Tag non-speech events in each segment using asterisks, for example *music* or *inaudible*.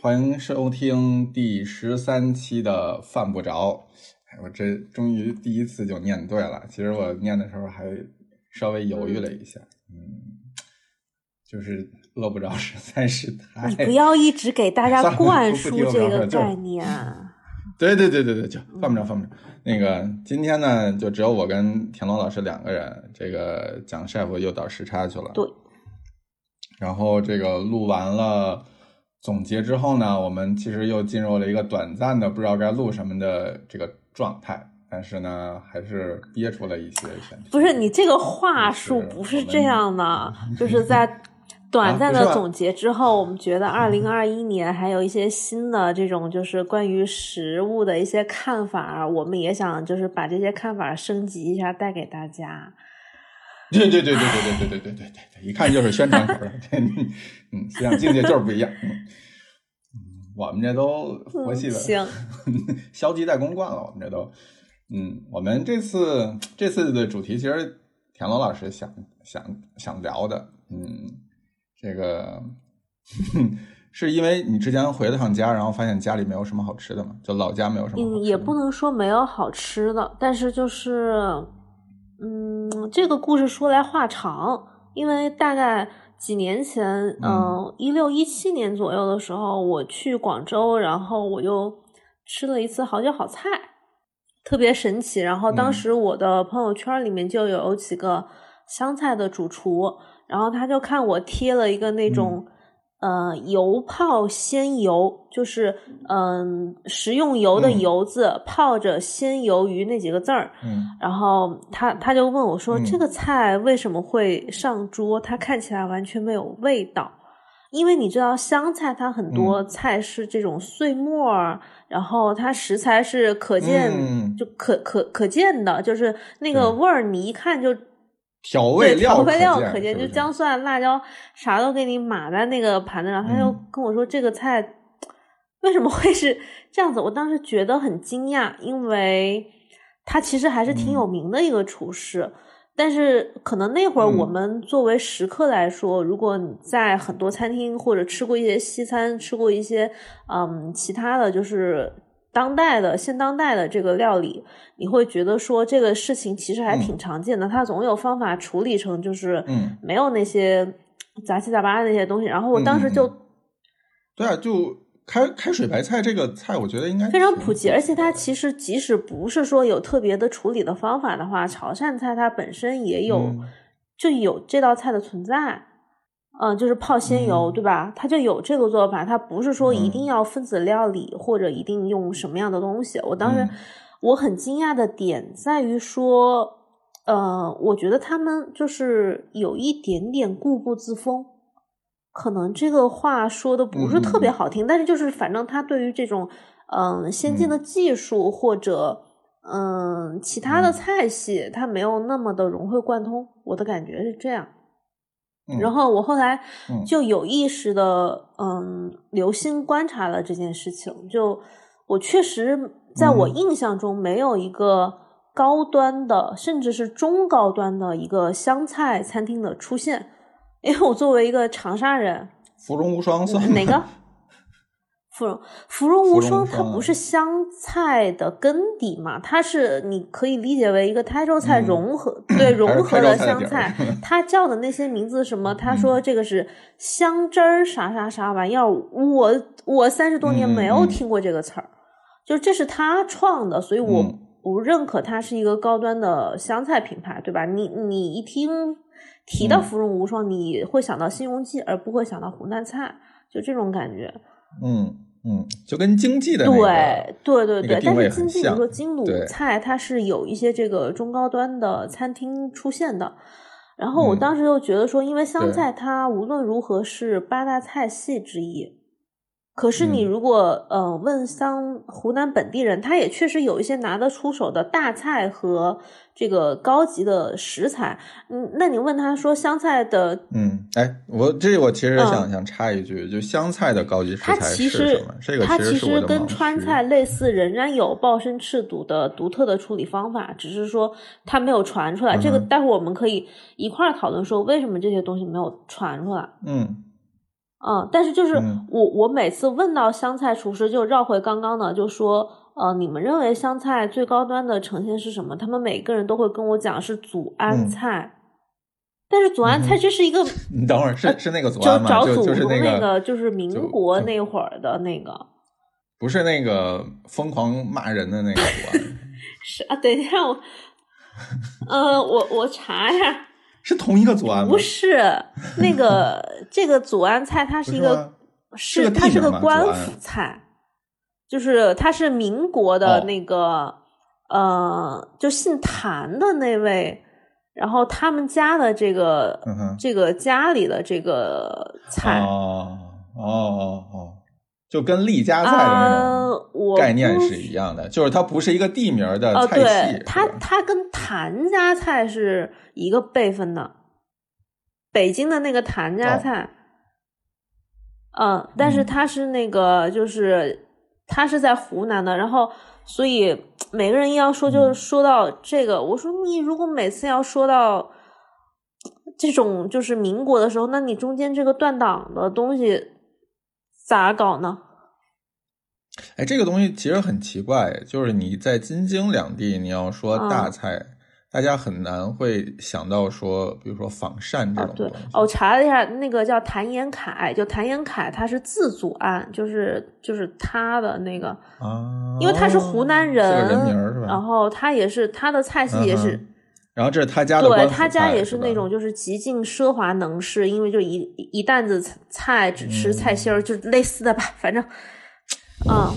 欢迎收听第十三期的犯不着。哎，我这终于第一次就念对了。其实我念的时候还稍微犹豫了一下，嗯，就是饿不着，实在是太……你不要一直给大家灌输这个概念。对对对对对，就犯不着，犯不着。那个今天呢，就只有我跟田龙老师两个人。这个蒋师傅又倒时差去了。对。然后这个录完了总结之后呢，我们其实又进入了一个短暂的不知道该录什么的这个状态。但是呢，还是憋出了一些。不是你这个话术不是这样的，*laughs* 就是在短暂的总结之后，我们觉得二零二一年还有一些新的这种就是关于食物的一些看法，我们也想就是把这些看法升级一下，带给大家。*laughs* 对对对对对对对对对对对，一看就是宣传口的。*laughs* 嗯，思想境界就是不一样。嗯，我们这都佛系的，行，*laughs* 消极怠工惯了。我们这都，嗯，我们这次这次的主题其实田螺老师想想想聊的，嗯，这个是因为你之前回了趟家，然后发现家里没有什么好吃的嘛，就老家没有什么。嗯，也不能说没有好吃的，但是就是。嗯，这个故事说来话长，因为大概几年前，嗯，一六一七年左右的时候，我去广州，然后我就吃了一次好酒好菜，特别神奇。然后当时我的朋友圈里面就有几个湘菜的主厨，然后他就看我贴了一个那种。呃，油泡鲜油就是嗯，食用油的油字泡着鲜鱿鱼那几个字儿。嗯，然后他他就问我说：“这个菜为什么会上桌？它看起来完全没有味道。因为你知道湘菜它很多菜是这种碎末儿，然后它食材是可见就可可可见的，就是那个味儿，你一看就。”调味料，调味料可见，就姜蒜、辣椒，啥都给你码在那个盘子上。他就跟我说：“这个菜为什么会是这样子？”我当时觉得很惊讶，因为他其实还是挺有名的一个厨师。但是可能那会儿我们作为食客来说，如果你在很多餐厅或者吃过一些西餐，吃过一些嗯其他的就是。当代的现当代的这个料理，你会觉得说这个事情其实还挺常见的，它总有方法处理成就是没有那些杂七杂八的那些东西。然后我当时就，对啊，就开开水白菜这个菜，我觉得应该非常普及，而且它其实即使不是说有特别的处理的方法的话，潮汕菜它本身也有就有这道菜的存在。嗯，就是泡鲜油，对吧？它就有这个做法，它不是说一定要分子料理或者一定用什么样的东西。我当时我很惊讶的点在于说，呃，我觉得他们就是有一点点固步自封，可能这个话说的不是特别好听，但是就是反正他对于这种嗯先进的技术或者嗯其他的菜系，他没有那么的融会贯通。我的感觉是这样。然后我后来就有意识的，嗯，留心观察了这件事情。就我确实在我印象中没有一个高端的，甚至是中高端的一个湘菜餐厅的出现。因为我作为一个长沙人，芙蓉无双算哪个？*laughs* 芙蓉，芙蓉无双，它不是湘菜的根底嘛？它是你可以理解为一个台州菜融合，对 *clears throat* 融合了湘菜。*laughs* 它叫的那些名字什么？他说这个是香汁儿啥啥啥玩意儿？我我三十多年没有听过这个词儿，就这是他创的，所以我不认可它是一个高端的湘菜品牌，对吧？你你一听提到芙蓉无双，你会想到新荣记，而不会想到湖南菜，就这种感觉，嗯。嗯，就跟经济的对对对对，但是经济，比如说金鲁菜，它是有一些这个中高端的餐厅出现的。然后我当时就觉得说，因为湘菜它无论如何是八大菜系之一。可是你如果呃问湘湖南本地人，他也确实有一些拿得出手的大菜和这个高级的食材。嗯，那你问他说湘菜的，嗯，哎，我这我其实想想插一句，就湘菜的高级食材是什么？这个它其实跟川菜类似，仍然有鲍参翅肚的独特的处理方法，只是说它没有传出来。这个待会儿我们可以一块儿讨论，说为什么这些东西没有传出来。嗯。嗯，但是就是我我每次问到湘菜厨师，就绕回刚刚的，就说呃，你们认为湘菜最高端的呈现是什么？他们每个人都会跟我讲是祖安菜。但是祖安菜这是一个，*laughs* 你等会儿是是那个祖安吗？就就是那个就是民国那会儿的那个，不是那个疯狂骂人的那个祖安。*laughs* 是啊，等一下我，*laughs* 呃，我我查一下。是同一个祖安吗？不是，那个这个祖安菜，它是一个是它是个官府菜，就是它是民国的那个呃，就姓谭的那位，然后他们家的这个这个家里的这个菜哦哦哦哦。就跟厉家菜的那种概念是一样的，就是它不是一个地名的菜系。它它跟谭家菜是一个辈分的，北京的那个谭家菜。嗯，但是它是那个，就是它是在湖南的，然后所以每个人要说，就是说到这个，我说你如果每次要说到这种就是民国的时候，那你中间这个断档的东西。咋搞呢？哎，这个东西其实很奇怪，就是你在京津两地，你要说大菜，大家很难会想到说，比如说仿膳这种东西。哦，我查了一下，那个叫谭延凯，就谭延凯，他是自组案，就是就是他的那个啊，因为他是湖南人，人名是吧？然后他也是他的菜系也是。然后这是他家的，对他家也是那种就是极尽奢华能事，因为就一一担子菜只吃菜心儿，就类似的吧，反正，嗯，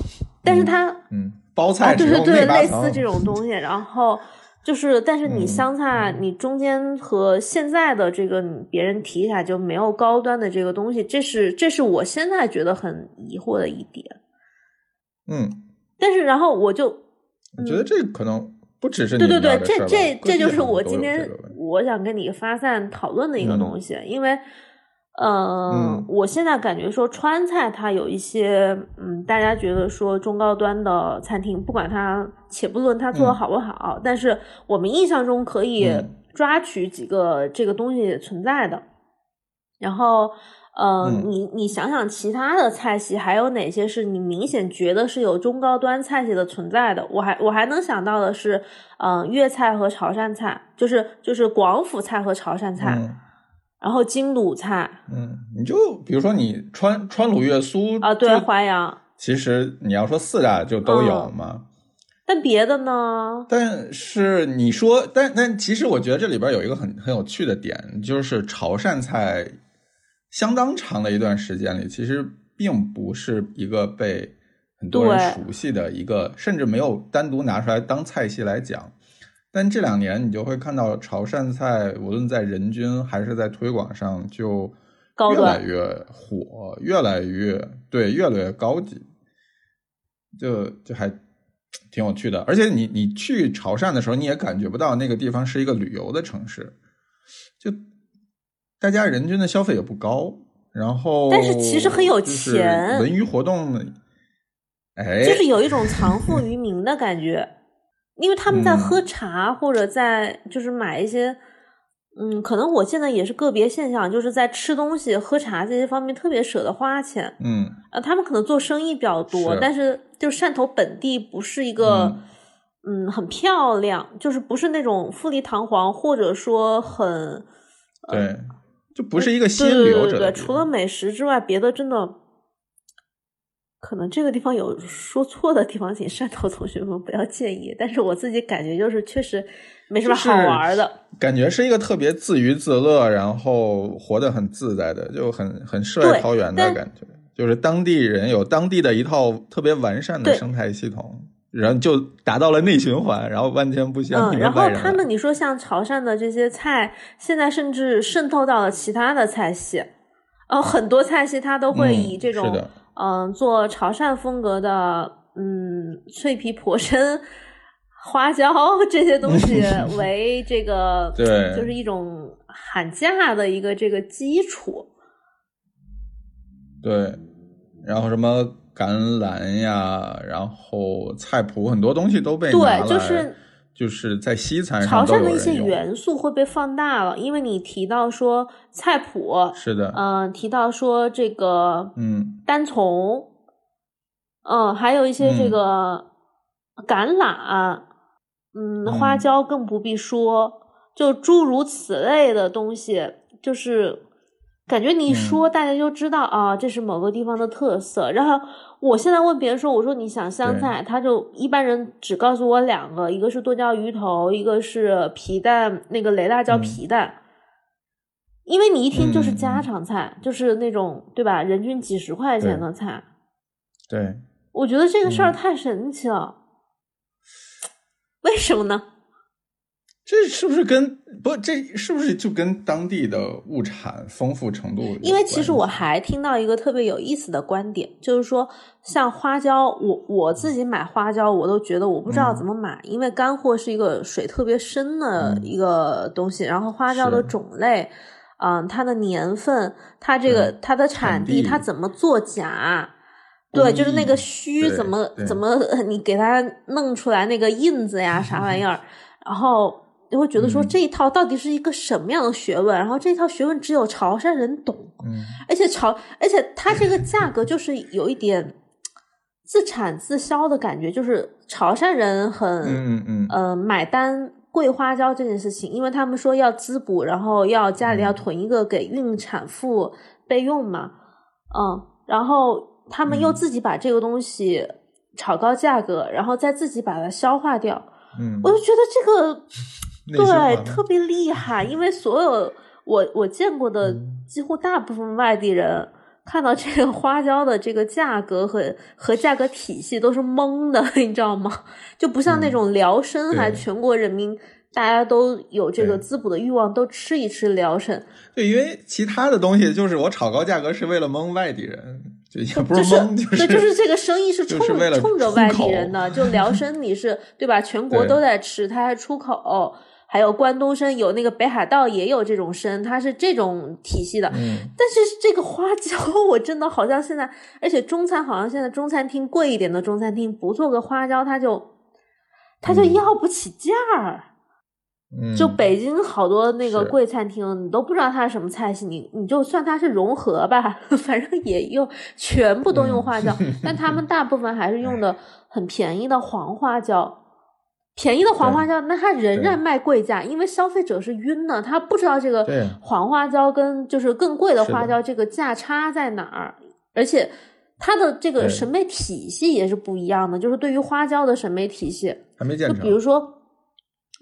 但是他嗯包菜对对对，类似这种东西。然后就是，但是你香菜，你中间和现在的这个别人提起来就没有高端的这个东西，这是这是我现在觉得很疑惑的一点。嗯，但是然后我就我觉得这可能。不只是对对对，这这这就是我今天我想跟你发散讨论的一个东西，因为，嗯，我现在感觉说川菜它有一些，嗯，大家觉得说中高端的餐厅，不管它，且不论它做的好不好，但是我们印象中可以抓取几个这个东西存在的，然后。呃，你你想想其他的菜系还有哪些是你明显觉得是有中高端菜系的存在的？我还我还能想到的是，嗯，粤菜和潮汕菜，就是就是广府菜和潮汕菜，然后京鲁菜。嗯，你就比如说你川川鲁粤苏啊，对淮扬，其实你要说四大就都有嘛。但别的呢？但是你说，但但其实我觉得这里边有一个很很有趣的点，就是潮汕菜。相当长的一段时间里，其实并不是一个被很多人熟悉的一个，甚至没有单独拿出来当菜系来讲。但这两年，你就会看到潮汕菜，无论在人均还是在推广上，就越来越火，越来越对，越来越高级。就就还挺有趣的。而且你你去潮汕的时候，你也感觉不到那个地方是一个旅游的城市，就。大家人均的消费也不高，然后但是其实很有钱，文娱活动，哎，就是有一种藏富于民的感觉，因为他们在喝茶或者在就是买一些，嗯，可能我现在也是个别现象，就是在吃东西、喝茶这些方面特别舍得花钱，嗯，呃，他们可能做生意比较多，但是就汕头本地不是一个，嗯，很漂亮，就是不是那种富丽堂皇，或者说很对。就不是一个吸引旅游者。对，除了美食之外，别的真的可能这个地方有说错的地方，请汕头同学们不要介意。但是我自己感觉就是确实没什么好玩的。感觉是一个特别自娱自乐，然后活得很自在的，就很很世外桃源的感觉。就是当地人有当地的一套特别完善的生态系统。然后就达到了内循环，然后万千不香。嗯，然后他们你说像潮汕的这些菜，现在甚至渗透到了其他的菜系，呃，很多菜系它都会以这种嗯做潮汕风格的嗯脆皮婆参、花椒这些东西 *laughs* 为这个对，就是一种喊价的一个这个基础。对，然后什么？橄榄呀，然后菜谱很多东西都被对，就是就是在西餐潮上汕的一些元素会被放大了，因为你提到说菜谱是的，嗯，提到说这个嗯。单丛，嗯，还有一些这个橄榄，嗯，花椒更不必说，就诸如此类的东西，就是感觉你一说，大家就知道啊，这是某个地方的特色。然后我现在问别人说，我说你想湘菜，他就一般人只告诉我两个，一个是剁椒鱼头，一个是皮蛋，那个雷辣椒皮蛋。因为你一听就是家常菜，就是那种对吧？人均几十块钱的菜。对，我觉得这个事儿太神奇了。为什么呢？这是不是跟不？这是不是就跟当地的物产丰富程度？因为其实我还听到一个特别有意思的观点，就是说，像花椒，我我自己买花椒，我都觉得我不知道怎么买，因为干货是一个水特别深的一个东西，然后花椒的种类，嗯，它的年份，它这个它的产地，它怎么作假。对，就是那个须怎么怎么 *laughs* 你给它弄出来那个印子呀，啥玩意儿，*laughs* 然后就会觉得说这一套到底是一个什么样的学问？然后这一套学问只有潮汕人懂，嗯，而且潮，而且它这个价格就是有一点自产自销的感觉，就是潮汕人很嗯嗯呃买单桂花椒这件事情，因为他们说要滋补，然后要家里要囤一个给孕产妇备用嘛，嗯，然后。他们又自己把这个东西炒高价格，然后再自己把它消化掉。嗯，我就觉得这个对特别厉害，因为所有我我见过的几乎大部分外地人看到这个花椒的这个价格和和价格体系都是懵的，*laughs* 你知道吗？就不像那种辽参，还全国人民大家都有这个滋补的欲望，都吃一吃辽参。对，因为其他的东西就是我炒高价格是为了蒙外地人。就也不是蒙，就是对，就是这个生意是 *laughs* 冲冲着外地人的。就辽参你是对吧？全 *laughs* 国都在吃，它还出口。还有关东参，有那个北海道也有这种参，它是这种体系的。嗯。但是这个花椒，我真的好像现在，而且中餐好像现在中餐厅贵一点的中餐厅，不做个花椒，它就它就要不起价儿。就北京好多那个贵餐厅，你都不知道它是什么菜系，你你就算它是融合吧，*laughs* 反正也用全部都用花椒，但他们 *laughs* 大部分还是用的很便宜的黄花椒。便宜的黄花椒，那它仍然卖贵价，因为消费者是晕的，他不知道这个黄花椒跟就是更贵的花椒这个价差在哪儿，而且它的这个审美体系也是不一样的，就是对于花椒的审美体系，还没见就比如说。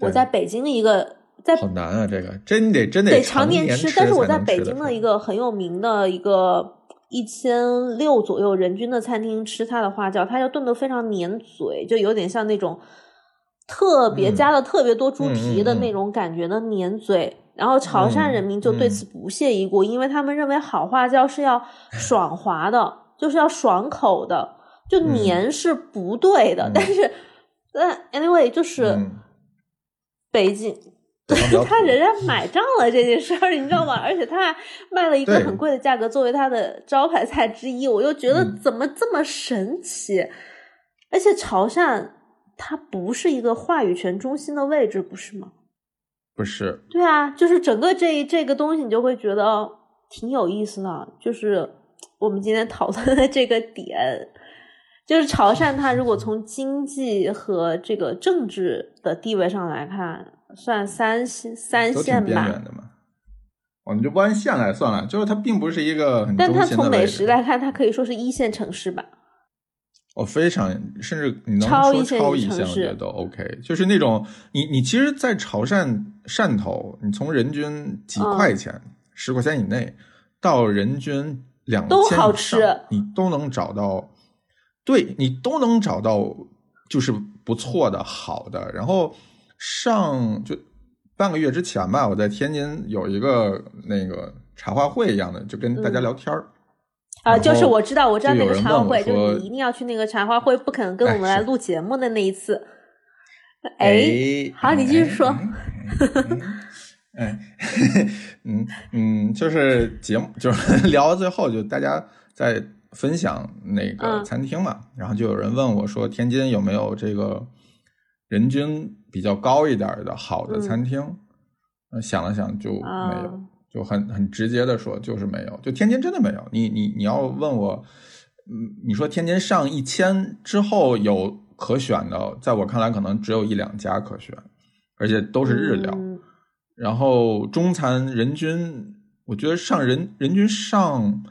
我在北京的一个在好难啊，这个真得真得常年吃。但是我在北京的一个很有名的一个一千六左右人均的餐厅吃它的花椒，它就炖的非常粘嘴，就有点像那种特别加了特别多猪蹄的那种感觉的粘嘴。然后潮汕人民就对此不屑一顾，因为他们认为好花椒是要爽滑的，就是要爽口的，就粘是不对的。但是，但 anyway 就是。北京，他仍然 *laughs* 买账了这件事儿，你知道吗？而且他还卖了一个很贵的价格作为他的招牌菜之一，我又觉得怎么这么神奇？而且潮汕它不是一个话语权中心的位置，不是吗？不是。对啊，就是整个这这个东西，你就会觉得挺有意思的。就是我们今天讨论的这个点。就是潮汕，它如果从经济和这个政治的地位上来看，算三线三线吧。我们就不按线来算了，就是它并不是一个很。但它从美食来看，它可以说是一线城市吧。我非常，甚至你能说超一线，我觉得都 OK。就是那种你你其实，在潮汕汕头，你从人均几块钱、十块钱以内，到人均两千好吃，你都能找到。对你都能找到，就是不错的好的。然后上就半个月之前吧，我在天津有一个那个茶话会一样的，就跟大家聊天儿。啊，就是我知道，我知道那个茶话会，就是你一定要去那个茶话会，不肯跟我们来录节目的那一次。哎，好，你继续说。哎，嗯嗯，就是节目，就是 *laughs* 聊到最后，就大家在。分享那个餐厅嘛，然后就有人问我说：“天津有没有这个人均比较高一点的好的餐厅，嗯，想了想就没有，就很很直接的说就是没有，就天津真的没有。你你你要问我，嗯，你说天津上一千之后有可选的，在我看来可能只有一两家可选，而且都是日料。然后中餐人均，我觉得上人人均上。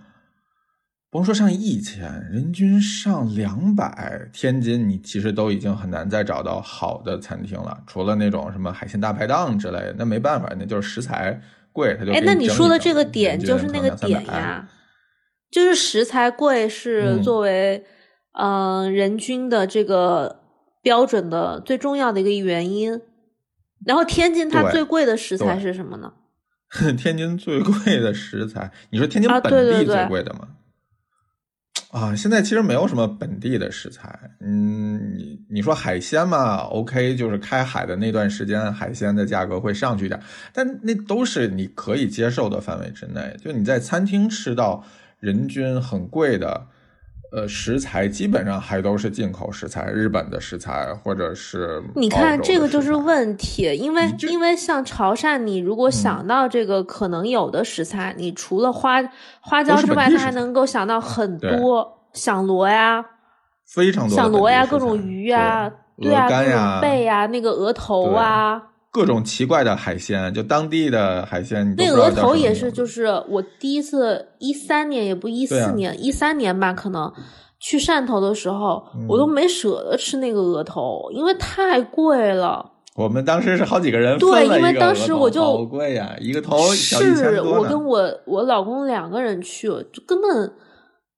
甭说上一千，人均上两百，天津你其实都已经很难再找到好的餐厅了，除了那种什么海鲜大排档之类的，那没办法，那就是食材贵，他就哎，那你说的这个点就是那个点呀，就是食材贵是作为嗯人均的这个标准的最重要的一个原因。然后天津它最贵的食材是什么呢？*laughs* 天津最贵的食材，你说天津本地最贵的吗？啊，啊现在其实没有什么本地的食材。嗯，你你说海鲜嘛，OK，就是开海的那段时间，海鲜的价格会上去点，但那都是你可以接受的范围之内。就你在餐厅吃到人均很贵的，呃，食材基本上还都是进口食材，日本的食材或者是。你看这个就是问题，因为因为像潮汕，你如果想到这个可能有的食材，你除了花花椒之外，它还能够想到很多。响螺呀，非常多响螺呀，各种鱼呀，对啊，各种贝呀，那个鹅头啊，各种奇怪的海鲜，就当地的海鲜。那鹅头也是，就是我第一次一三年，也不一四年，一三年吧，可能去汕头的时候，我都没舍得吃那个鹅头，因为太贵了。我们当时是好几个人对，因为当时我就好贵呀，一个头是我跟我我老公两个人去，就根本。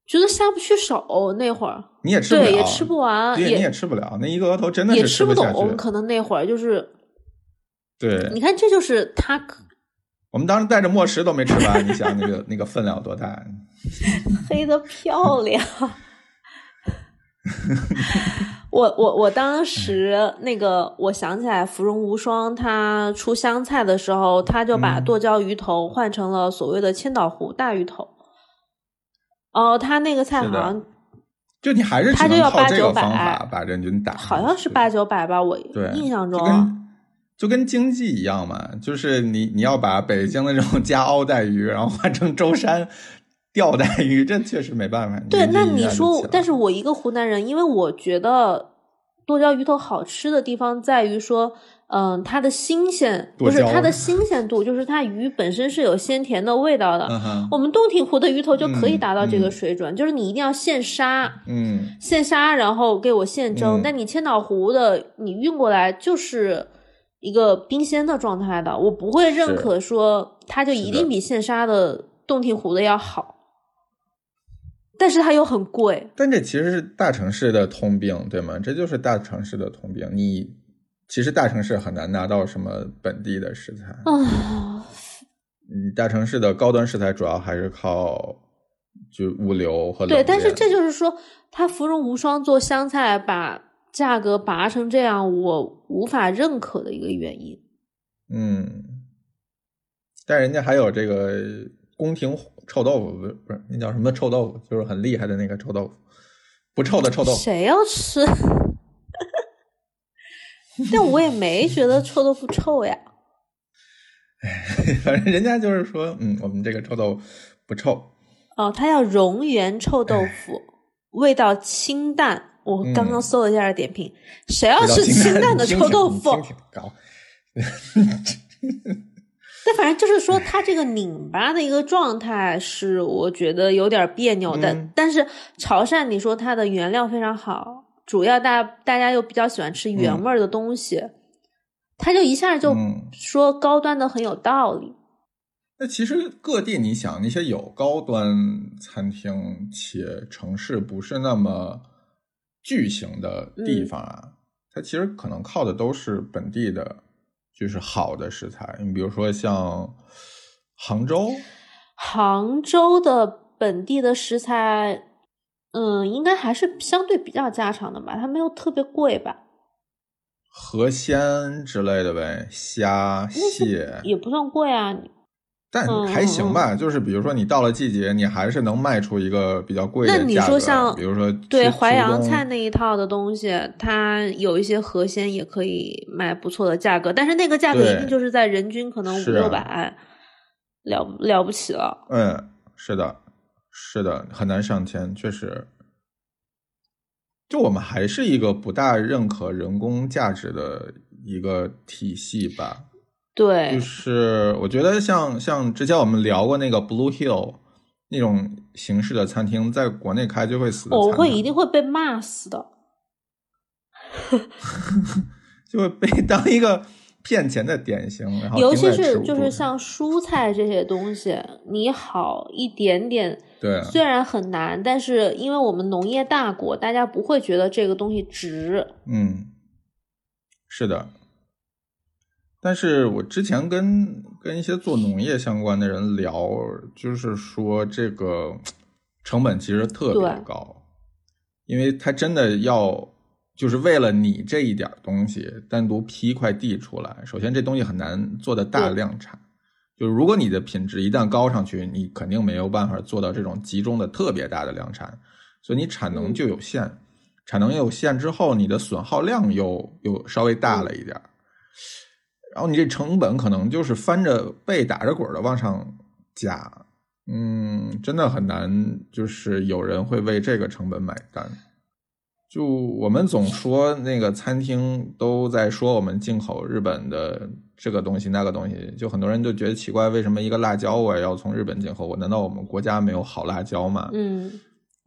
觉得下不去手那会儿，你也吃不了，也吃不完，也你也吃不了。那一个额头真的也吃不懂，可能那会儿就是，对，你看这就是他。我们当时带着墨石都没吃完，你想那个 *laughs* 那个分量多大？*laughs* 黑的漂亮。我我我当时那个，我想起来，芙蓉无双他出湘菜的时候，他就把剁椒鱼头换成了所谓的千岛湖大鱼头。哦，他那个菜好像，就你还是他就要八九百把人均打，好像是八九百吧，我印象中就跟经济一样嘛，就是你你要把北京的这种加澳带鱼，然后换成舟山钓带鱼，这确实没办法。对，那你说，但是我一个湖南人，因为我觉得剁椒鱼头好吃的地方在于说。嗯，它的新鲜不是它的 *laughs* 新鲜度，就是它鱼本身是有鲜甜的味道的。我们洞庭湖的鱼头就可以达到这个水准，就是你一定要现杀，嗯，现杀然后给我现蒸。但你千岛湖的你运过来就是一个冰鲜的状态的，我不会认可说它就一定比现杀的洞庭湖的要好。但是它又很贵。但这其实是大城市的通病，对吗？这就是大城市的通病，你。其实大城市很难拿到什么本地的食材啊，嗯，大城市的高端食材主要还是靠就物流和对，但是这就是说，它芙蓉无双做湘菜把价格拔成这样，我无法认可的一个原因。嗯，但人家还有这个宫廷臭豆腐，不是不是那叫什么臭豆腐，就是很厉害的那个臭豆腐，不臭的臭豆腐，谁要吃？*laughs* 但我也没觉得臭豆腐臭呀。哎，*laughs* 反正人家就是说，嗯，我们这个臭豆腐不臭。哦，它叫蝾螈臭豆腐，味道清淡。我刚刚搜了一下点评，谁要吃清淡的臭豆腐？高。*laughs* 但反正就是说，它这个拧巴的一个状态是我觉得有点别扭的。但是潮汕，你说它的原料非常好。主要大大家又比较喜欢吃原味的东西，他就一下就说高端的很有道理。那其实各地你想那些有高端餐厅且城市不是那么巨型的地方啊，它其实可能靠的都是本地的，就是好的食材。你比如说像杭州，杭州的本地的食材。嗯，应该还是相对比较家常的吧，它没有特别贵吧？河鲜之类的呗，虾蟹也不算贵啊。但还行吧，就是比如说你到了季节，你还是能卖出一个比较贵的价格。那你说像，比如说对淮扬菜那一套的东西，它有一些河鲜也可以卖不错的价格，但是那个价格一定就是在人均可能五六百，了了不起了。嗯，是的，是的，很难上千，确实。就我们还是一个不大认可人工价值的一个体系吧。对，就是我觉得像像之前我们聊过那个 Blue Hill 那种形式的餐厅，在国内开就会死。我会一定会被骂死的，*laughs* 就会被 *laughs* 当一个骗钱的典型。然后，尤其是就是像蔬菜这些东西，你好一点点，对，虽然很难，但是因为我们农业大国，大家不会觉得这个东西值。嗯，是的。但是我之前跟跟一些做农业相关的人聊，就是说这个成本其实特别高，因为他真的要就是为了你这一点东西单独批一块地出来，首先这东西很难做的大量产，就是如果你的品质一旦高上去，你肯定没有办法做到这种集中的特别大的量产，所以你产能就有限，产能有限之后，你的损耗量又又稍微大了一点。然后你这成本可能就是翻着背打着滚的往上加，嗯，真的很难，就是有人会为这个成本买单。就我们总说那个餐厅都在说我们进口日本的这个东西那个东西，就很多人就觉得奇怪，为什么一个辣椒我也要从日本进口？我难道我们国家没有好辣椒吗？嗯。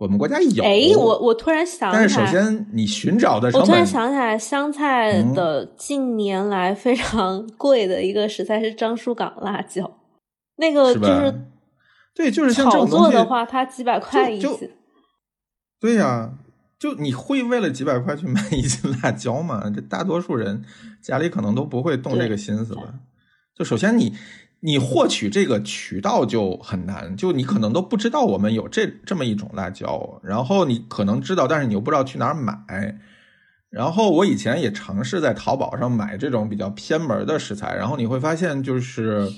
我们国家有，哎，我我突然想但是首先你寻找的，我突然想起来，香菜的近年来非常 *laughs* 贵的一个食材是樟树港辣椒，那个就是对，就是像炒作的话，它几百块一斤，对呀，就你会为了几百块去 *laughs* 买一斤辣椒吗？这大多数人家里可能都不会动这个心思吧？就首先你。你获取这个渠道就很难，就你可能都不知道我们有这这么一种辣椒，然后你可能知道，但是你又不知道去哪儿买。然后我以前也尝试在淘宝上买这种比较偏门的食材，然后你会发现，就是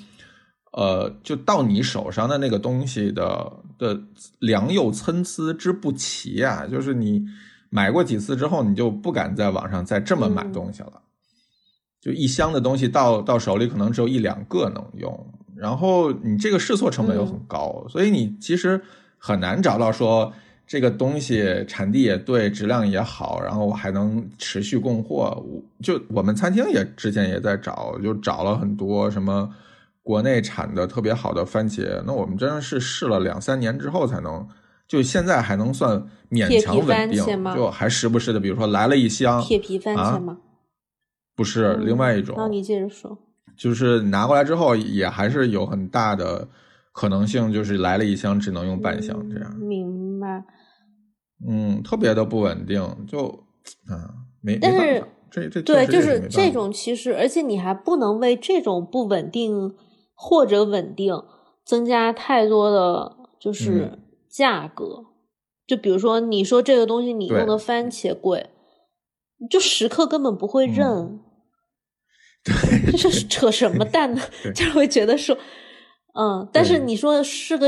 呃，就到你手上的那个东西的的良莠参差之不齐啊，就是你买过几次之后，你就不敢在网上再这么买东西了。就一箱的东西到到手里可能只有一两个能用，然后你这个试错成本又很高，所以你其实很难找到说这个东西产地也对，质量也好，然后还能持续供货。就我们餐厅也之前也在找，就找了很多什么国内产的特别好的番茄，那我们真的是试了两三年之后才能，就现在还能算勉强稳定，就还时不时的，比如说来了一箱铁皮番茄吗？不是另外一种，那你接着说，就是拿过来之后也还是有很大的可能性，就是来了一箱只能用半箱这样。明白。嗯，特别的不稳定，就啊没。但是这这对，就是这种其实，而且你还不能为这种不稳定或者稳定增加太多的就是价格。就比如说，你说这个东西你用的番茄贵。就食客根本不会认，对，这是扯什么蛋呢？就会觉得说，嗯，但是你说是个，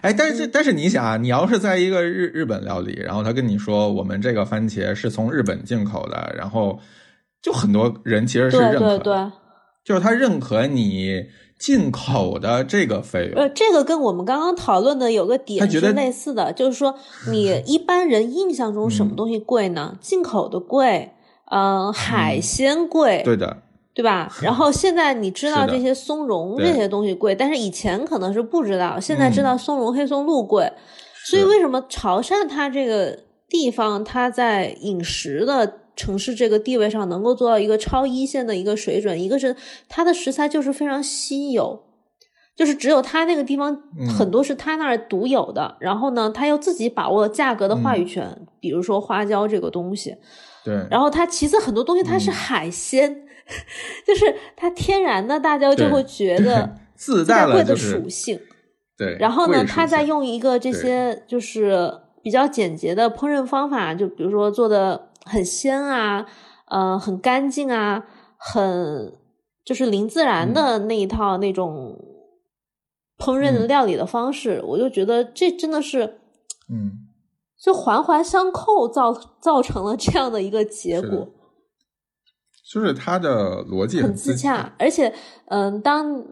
哎，但是但是你想啊，你要是在一个日日本料理，然后他跟你说我们这个番茄是从日本进口的，然后就很多人其实是认可，对，就是他认可你。进口的这个费用，呃，这个跟我们刚刚讨论的有个点是类似的，就是说，*laughs* 你一般人印象中什么东西贵呢？进口的贵，嗯，海鲜贵，对的，对吧？*laughs* 然后现在你知道这些松茸这些东西贵，但是以前可能是不知道，现在知道松茸、黑松露贵，所以为什么潮汕它这个地方它在饮食的？城市这个地位上能够做到一个超一线的一个水准，一个是它的食材就是非常稀有，就是只有它那个地方很多是它那儿独有的。然后呢，他又自己把握了价格的话语权，比如说花椒这个东西。对。然后它其次很多东西它是海鲜，*laughs* 就是它天然的，大家就会觉得 *laughs* 自带贵的属性。对。然后呢，他再用一个这些就是比较简洁的烹饪方法，就比如说做的。很鲜啊，呃，很干净啊，很就是零自然的那一套那种烹饪料理的方式，我就觉得这真的是，嗯，就环环相扣造造成了这样的一个结果，就是它的逻辑很自洽，而且，嗯，当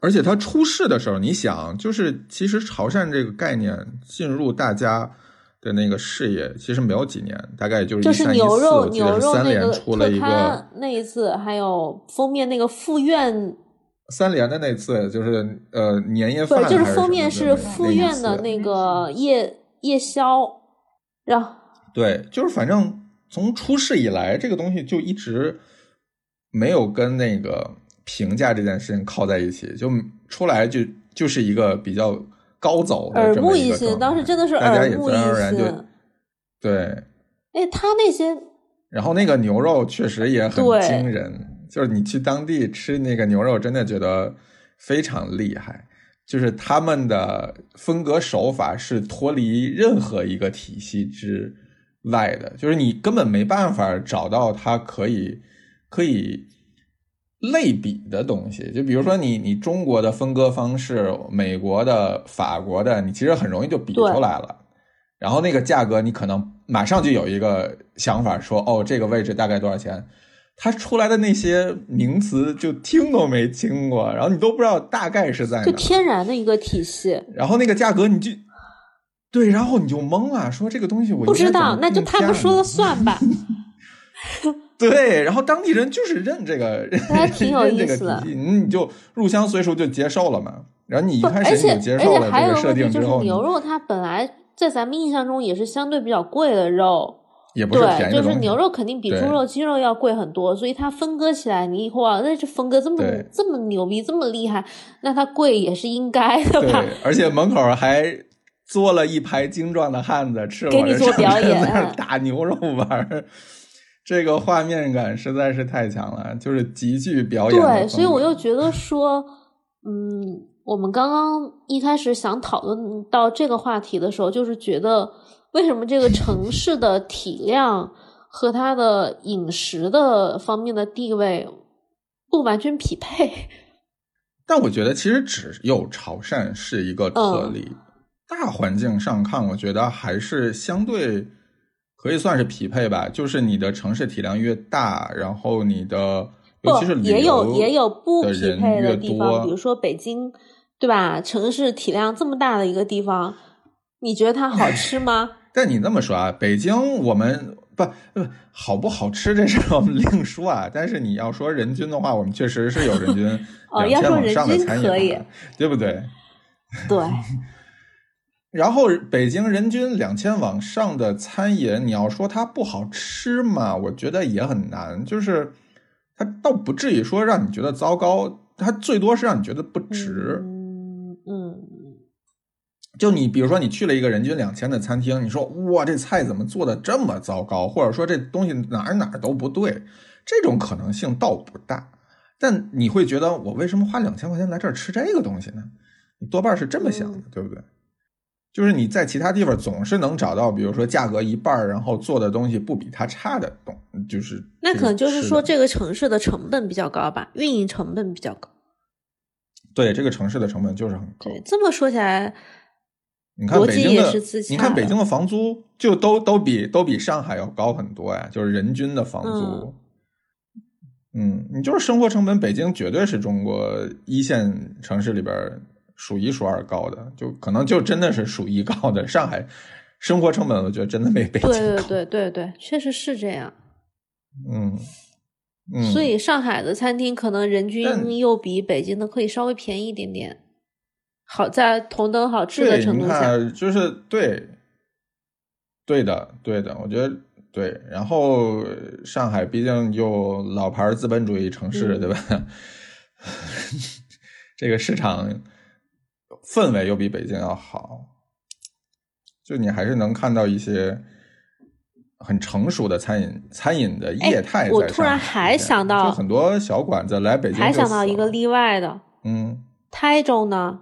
而且他出世的时候，你想，就是其实潮汕这个概念进入大家的那个视野，其实没有几年，大概就是是牛肉牛肉那个出了一个那一次，还有封面那个富苑。三联的那次就是呃年夜饭，就是封面是富苑的那个夜夜宵，然后对，就是反正从出世以来，这个东西就一直没有跟那个评价这件事情靠在一起，就出来就就是一个比较高走的耳目一新，当时真的是耳目一新，对，哎，他那些，然后那个牛肉确实也很惊人。就是你去当地吃那个牛肉，真的觉得非常厉害。就是他们的风格手法是脱离任何一个体系之外的，就是你根本没办法找到它可以可以类比的东西。就比如说你你中国的分割方式，美国的、法国的，你其实很容易就比出来了。然后那个价格，你可能马上就有一个想法，说哦，这个位置大概多少钱。它出来的那些名词就听都没听过，然后你都不知道大概是在哪，就天然的一个体系。然后那个价格你就对，然后你就懵了，说这个东西我不知道，那就他们说了算吧。*laughs* *laughs* 对，然后当地人就是认这个，还挺有 *laughs* 意思的。你就入乡随俗就接受了嘛。然后你一开始你接受了这个设定之后，牛肉它本来在咱们印象中也是相对比较贵的肉。也不是对，就是牛肉肯定比猪肉、鸡肉要贵很多，所以它分割起来，你以后啊，那这分割这么这么牛逼，这么厉害，那它贵也是应该的吧？对，*laughs* 而且门口还坐了一排精壮的汉子，吃给你做表演，打牛肉丸，这个画面感实在是太强了，就是极具表演。对，所以我又觉得说，嗯，我们刚刚一开始想讨论到这个话题的时候，就是觉得。为什么这个城 *laughs* 市的体量和它的饮食的方面的地位不完全匹配？*laughs* 但我觉得其实只有潮汕是一个特例，大环境上看，我觉得还是相对可以算是匹配吧。就是你的城市体量越大，然后你的尤其是也有也有不匹配的地方，比如说北京，对吧？城市体量这么大的一个地方，你觉得它好吃吗？*laughs* 但你这么说啊，北京我们不不好不好吃这事我们另说啊。但是你要说人均的话，我们确实是有人均两千往上的餐饮，对不对？*laughs* 对。然后北京人均两千往上的餐饮，你要说它不好吃嘛？我觉得也很难。就是它倒不至于说让你觉得糟糕，它最多是让你觉得不值。嗯嗯。就你，比如说你去了一个人均两千的餐厅，你说哇，这菜怎么做的这么糟糕？或者说这东西哪儿哪儿都不对，这种可能性倒不大。但你会觉得我为什么花两千块钱来这儿吃这个东西呢？你多半是这么想的，对不对？就是你在其他地方总是能找到，比如说价格一半，然后做的东西不比它差的东，就是那可能就是说这个城市的成本比较高吧，运营成本比较高。对，这个城市的成本就是很高。对，这么说起来。你看北京的，你看北京的房租就都都比都比上海要高很多呀，就是人均的房租。嗯，你就是生活成本，北京绝对是中国一线城市里边数一数二高的，就可能就真的是数一高的。上海生活成本，我觉得真的没北京高。对对对对对，确实是这样。嗯嗯，所以上海的餐厅可能人均又比北京的可以稍微便宜一点点。好在同等好吃的程度下，就是对，对的，对的，我觉得对。然后上海毕竟就老牌资本主义城市，对吧？*laughs* 这个市场氛围又比北京要好，就你还是能看到一些很成熟的餐饮餐饮的业态。我突然还想到，很多小馆子来北京，还想到一个例外的，嗯，台州呢？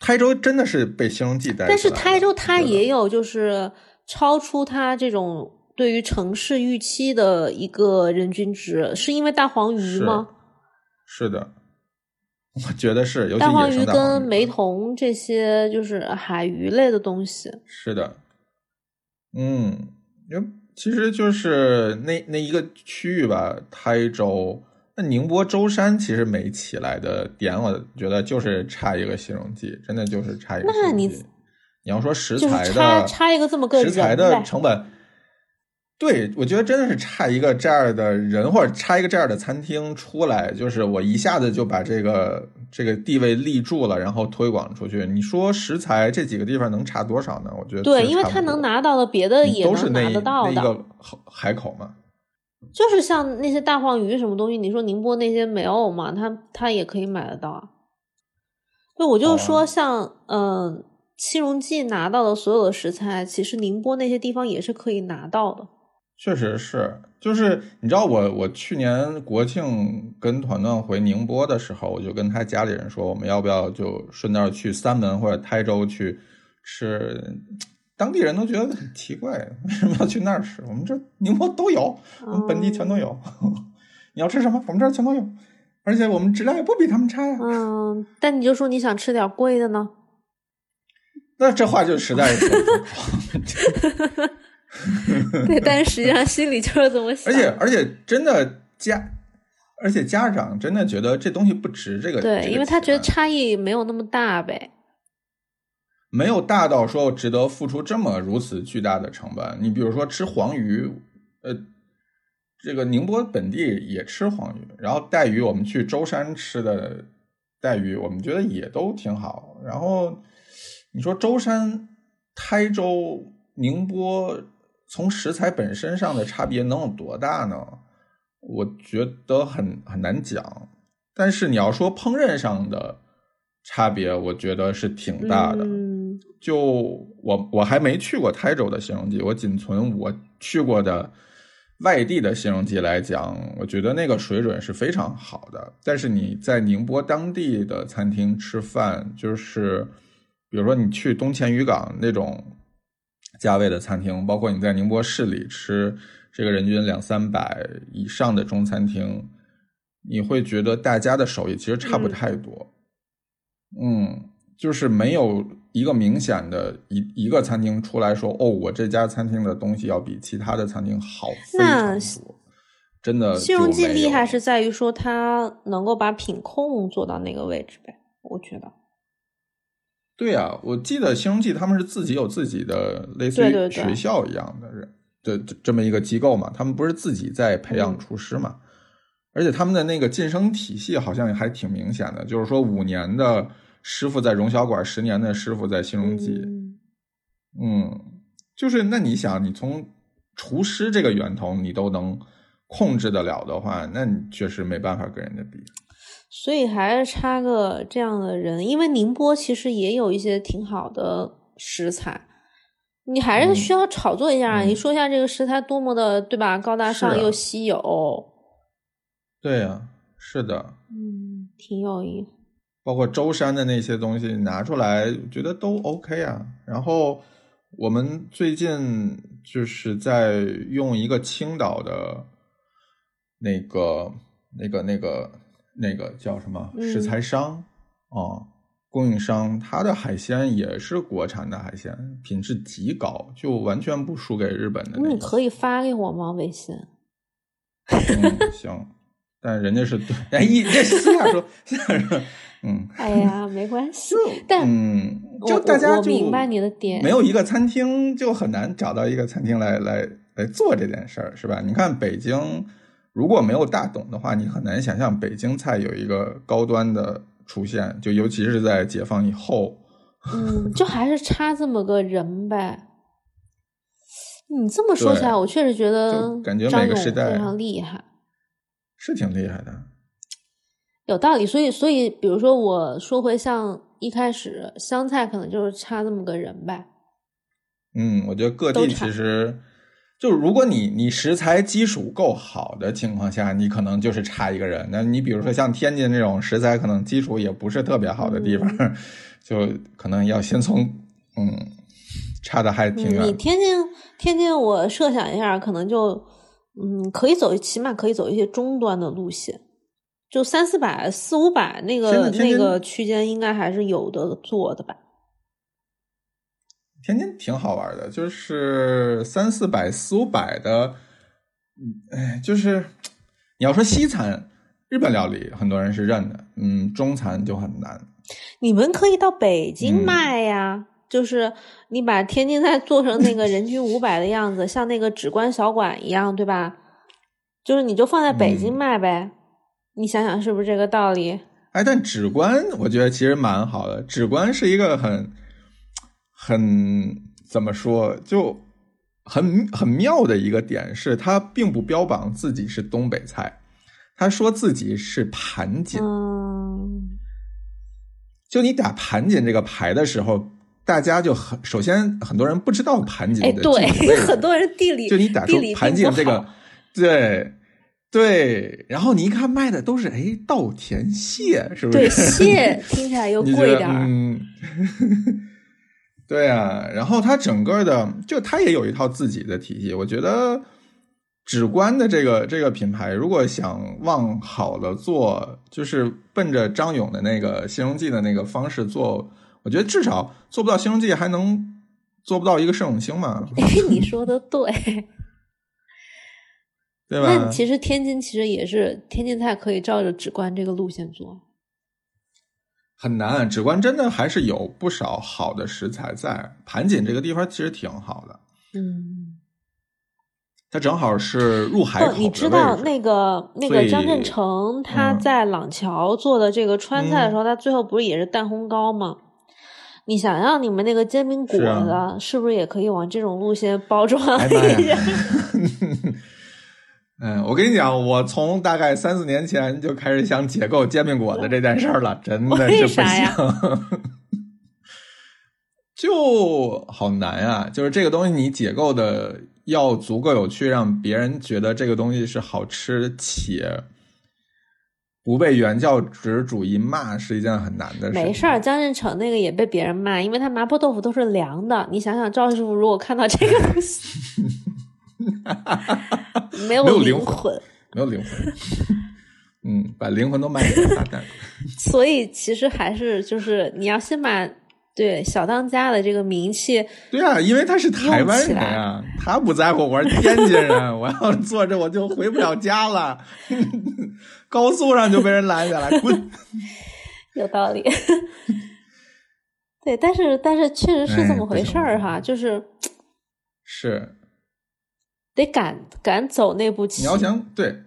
台州真的是被新荣记带，但是台州它也有就是超出它这种对于城市预期的一个人均值，是因为大黄鱼吗？是的，我觉得是，尤其大黄鱼跟梅童这些就是海鱼类的东西。是的，嗯，因为其实就是那那一个区域吧，台州。那宁波舟山其实没起来的点，我觉得就是差一个形容剂，真的就是差一个。那你你要说食材的差差一个这么个食材的成本。对，我觉得真的是差一个这样的人，或者差一个这样的餐厅出来，就是我一下子就把这个这个地位立住了，然后推广出去。你说食材这几个地方能差多少呢？我觉得对，因为他能拿到的别的也能拿得到的。那个海口嘛，就是像那些大黄鱼什么东西，你说宁波那些没有嘛？他他也可以买得到啊。对，我就说像嗯，七荣记拿到的所有的食材，其实宁波那些地方也是可以拿到的。确实是，就是你知道我，我去年国庆跟团团回宁波的时候，我就跟他家里人说，我们要不要就顺道去三门或者台州去吃？当地人都觉得很奇怪，为什么要去那儿吃？我们这宁波都有，我们本地全都有。*laughs* 你要吃什么？我们这儿全都有，而且我们质量也不比他们差呀。嗯，但你就说你想吃点贵的呢？那这话就实在是。*laughs* *laughs* 对，但是实际上心里就是这么想。而且而且，真的家，而且家长真的觉得这东西不值这个。对，因为他觉得差异没有那么大呗。没有大到说值得付出这么如此巨大的成本。你比如说吃黄鱼，呃，这个宁波本地也吃黄鱼，然后带鱼我们去舟山吃的带鱼，我们觉得也都挺好。然后你说舟山、台州、宁波。从食材本身上的差别能有多大呢？我觉得很很难讲。但是你要说烹饪上的差别，我觉得是挺大的。就我我还没去过台州的新荣记，我仅存我去过的外地的新荣记来讲，我觉得那个水准是非常好的。但是你在宁波当地的餐厅吃饭，就是比如说你去东钱渔港那种。价位的餐厅，包括你在宁波市里吃这个人均两三百以上的中餐厅，你会觉得大家的手艺其实差不太多。嗯，就是没有一个明显的一一个餐厅出来说，哦，我这家餐厅的东西要比其他的餐厅好非常多。真的，西荣记厉害是在于说它能够把品控做到那个位置呗，我觉得。对呀，我记得新荣记他们是自己有自己的类似于学校一样的人这这么一个机构嘛，他们不是自己在培养厨师嘛，而且他们的那个晋升体系好像还挺明显的，就是说五年的师傅在荣小馆，十年的师傅在新荣记，嗯，就是那你想，你从厨师这个源头你都能控制得了的话，那你确实没办法跟人家比。所以还是差个这样的人，因为宁波其实也有一些挺好的食材，你还是需要炒作一下。你说一下这个食材多么的对吧？高大上又稀有。对呀，是的。嗯，挺有意思。包括舟山的那些东西拿出来，觉得都 OK 啊。然后我们最近就是在用一个青岛的那个、那个、那个。那个叫什么食材商啊，供应商，他的海鲜也是国产的海鲜，品质极高，就完全不输给日本的。那你可以发给我吗？微信？嗯，行，但人家是对，哎，一这私下说，私下说，嗯，哎呀，没关系，但嗯，就大家就明白你的点，没有一个餐厅就很难找到一个餐厅来来来做这件事儿，是吧？你看北京。如果没有大董的话，你很难想象北京菜有一个高端的出现，就尤其是在解放以后。嗯，就还是差这么个人呗。你这么说起来，我确实觉得感觉每个时代非常厉害，是挺厉害的，有道理。所以，所以，比如说，我说回像一开始湘菜，可能就是差这么个人呗。嗯，我觉得各地其实。就如果你你食材基础够好的情况下，你可能就是差一个人。那你比如说像天津这种食材可能基础也不是特别好的地方，*laughs* 就可能要先从嗯差的还挺远。你天津天津，我设想一下，可能就嗯可以走，起码可以走一些中端的路线。就三四百、四五百那个那个区间，应该还是有的做的吧。天津挺好玩的，就是三四百、四五百的，嗯哎，就是你要说西餐，日本料理很多人是认的，嗯，中餐就很难。你们可以到北京卖呀，就是你把天津菜做成那个人均五百的样子，像那个纸观小馆一样，对吧？就是你就放在北京卖呗，你想想是不是这个道理？哎，但纸观我觉得其实蛮好的，纸观是一个很。很怎么说，就很很妙的一个点是，他并不标榜自己是东北菜，他说自己是盘锦。就你打盘锦这个牌的时候，大家就很首先很多人不知道盘锦的对，很多人地理就你打出盘锦这个，对对，然后你一看卖的都是哎稻田蟹，是不是？对，蟹听起来又 *laughs* 贵点儿。*laughs* 对啊，然后它整个的就它也有一套自己的体系。我觉得直观的这个这个品牌，如果想往好了做，就是奔着张勇的那个《新荣记》的那个方式做，我觉得至少做不到《新荣记》，还能做不到一个盛永兴嘛？哎，你说的对，对吧？那其实天津其实也是天津菜，可以照着直观这个路线做。很难，只观真的还是有不少好的食材在盘锦这个地方，其实挺好的。嗯，它正好是入海口你知道那个那个张振成他在廊桥做的这个川菜的时候，他最后不是也是蛋烘糕吗？你想想你们那个煎饼果子是不是也可以往这种路线包装一下？*laughs* 嗯，我跟你讲，我从大概三四年前就开始想解构煎饼果子这件事儿了，真的是不行，*laughs* 就好难啊！就是这个东西，你解构的要足够有趣，让别人觉得这个东西是好吃且不被原教旨主义骂，是一件很难的事。没事儿，江振成那个也被别人骂，因为他麻婆豆腐都是凉的。你想想，赵师傅如果看到这个东西。*laughs* 没有灵魂，没有灵魂。*laughs* 嗯，把灵魂都卖给大蛋。*laughs* 所以其实还是就是你要先把对小当家的这个名气，对啊，因为他是台湾人啊，他不在乎我是天津人，我要坐着我就回不了家了，高速上就被人拦下来，滚。有道理。对，但是但是确实是这么回事儿哈，就是是。得敢敢走那步棋。你要想对，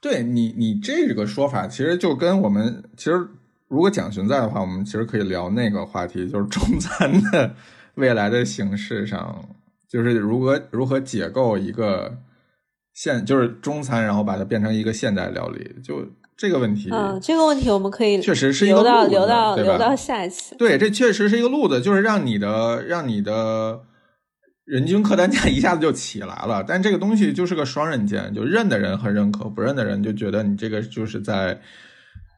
对你你这个说法，其实就跟我们其实如果蒋勋在的话，我们其实可以聊那个话题，就是中餐的 *laughs* 未来的形式上，就是如何如何解构一个现就是中餐，然后把它变成一个现代料理，就这个问题。嗯，这个问题我们可以确实是一个留到留到留到下一期。对，这确实是一个路子，就是让你的让你的。人均客单价一下子就起来了，*laughs* 但这个东西就是个双刃剑，就认的人很认可，不认的人就觉得你这个就是在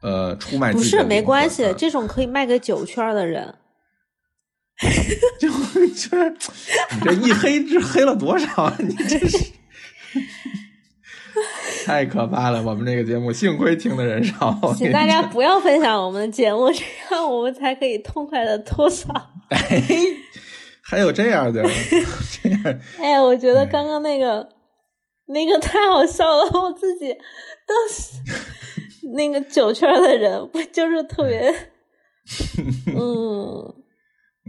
呃出卖。不是没关系，这种可以卖给酒圈的人。就就是你这一黑，这黑了多少？你这是 *laughs* 太可怕了！我们这个节目幸亏听的人少，请大家不要分享我们的节目，这样我们才可以痛快的吐槽。*laughs* 还有这样的，*laughs* 这样。哎，我觉得刚刚那个那个太好笑了，我自己当时那个酒圈的人不就是特别，*laughs* 嗯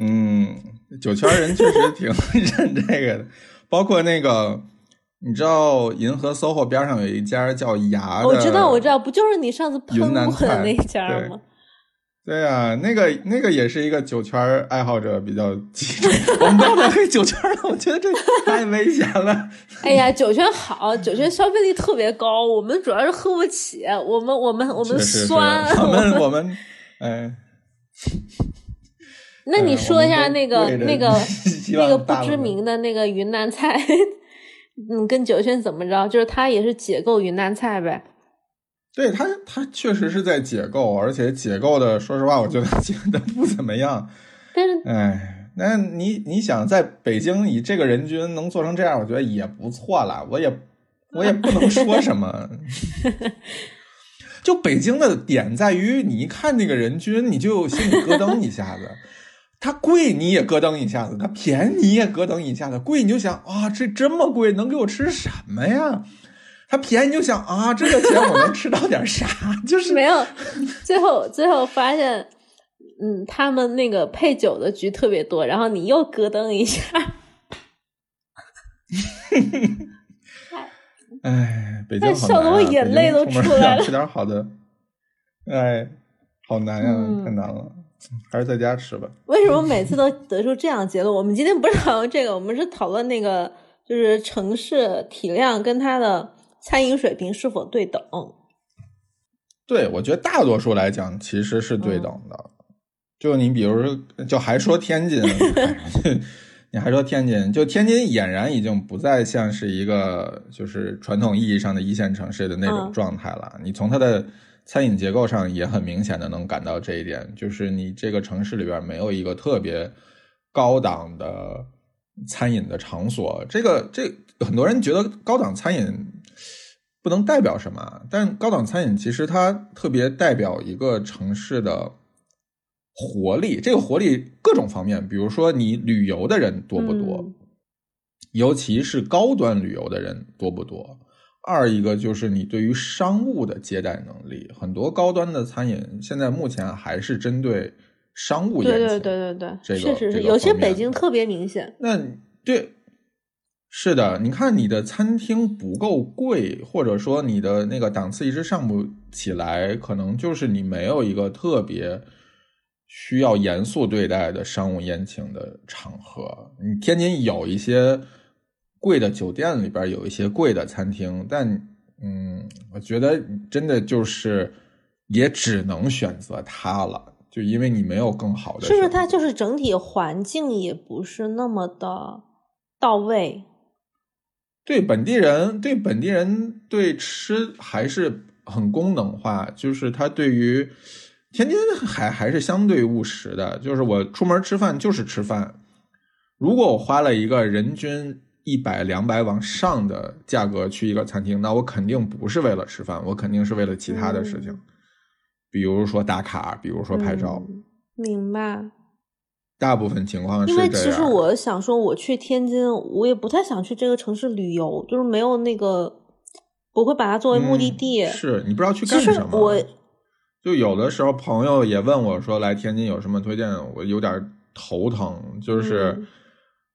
嗯，酒圈人确实挺 *laughs* 认这个的，包括那个你知道银河 SOHO 边上有一家叫牙的，我知道我知道，不就是你上次喷我的那家吗？对啊，那个那个也是一个酒圈爱好者比较集中。*laughs* 我们不要再黑酒圈了，我觉得这太危险了。哎呀，酒圈好，酒圈消费力特别高。我们主要是喝不起，我们我们我们酸。我们 *laughs* 我们哎。那你说一下那个 *laughs* 那个那个不知名的那个云南菜，嗯，跟酒圈怎么着？就是它也是解构云南菜呗。对他，他确实是在解构，而且解构的，说实话，我觉得 *laughs* 解的不怎么样。但是，哎，那你你想在北京以这个人均能做成这样，我觉得也不错了。我也我也不能说什么。*laughs* 就北京的点在于，你一看那个人均，你就心里咯噔一下子。它贵你也咯噔一下子，它便宜你也咯噔一下子。贵你就想啊，这这么贵能给我吃什么呀？它便宜就想啊，这个钱我能吃到点啥？*laughs* 就是没有。最后最后发现，嗯，他们那个配酒的局特别多，然后你又咯噔一下。*laughs* 哎，北京笑得我眼泪都出来了。吃点好的，哎，好难呀，太难了，还是在家吃吧。为什么每次都得出这样的结论？我们今天不是讨论这个，我们是讨论那个，就是城市体量跟它的餐饮水平是否对等。对，我觉得大多数来讲其实是对等的。就你比如说，就还说 *laughs* 天津。你还说天津，就天津俨然已经不再像是一个就是传统意义上的一线城市的那种状态了。你从它的餐饮结构上也很明显的能感到这一点，就是你这个城市里边没有一个特别高档的餐饮的场所。这个这很多人觉得高档餐饮不能代表什么，但高档餐饮其实它特别代表一个城市的。活力，这个活力各种方面，比如说你旅游的人多不多，尤其是高端旅游的人多不多。二一个就是你对于商务的接待能力，很多高端的餐饮现在目前还是针对商务宴请，对对对对对，确实是有些北京特别明显。那对，是的，你看你的餐厅不够贵，或者说你的那个档次一直上不起来，可能就是你没有一个特别。需要严肃对待的商务宴请的场合，你天津有一些贵的酒店里边有一些贵的餐厅，但嗯，我觉得真的就是也只能选择它了，就因为你没有更好的。是不是它就是整体环境也不是那么的到位？对本地人，对本地人对吃还是很功能化，就是他对于。天津还还是相对务实的，就是我出门吃饭就是吃饭。如果我花了一个人均一百两百往上的价格去一个餐厅，那我肯定不是为了吃饭，我肯定是为了其他的事情，比如说打卡，比如说拍照。明白。大部分情况是因为其实我想说，我去天津，我也不太想去这个城市旅游，就是没有那个，我会把它作为目的地。是你不知道去干什么。我。就有的时候，朋友也问我说：“来天津有什么推荐？”我有点头疼，就是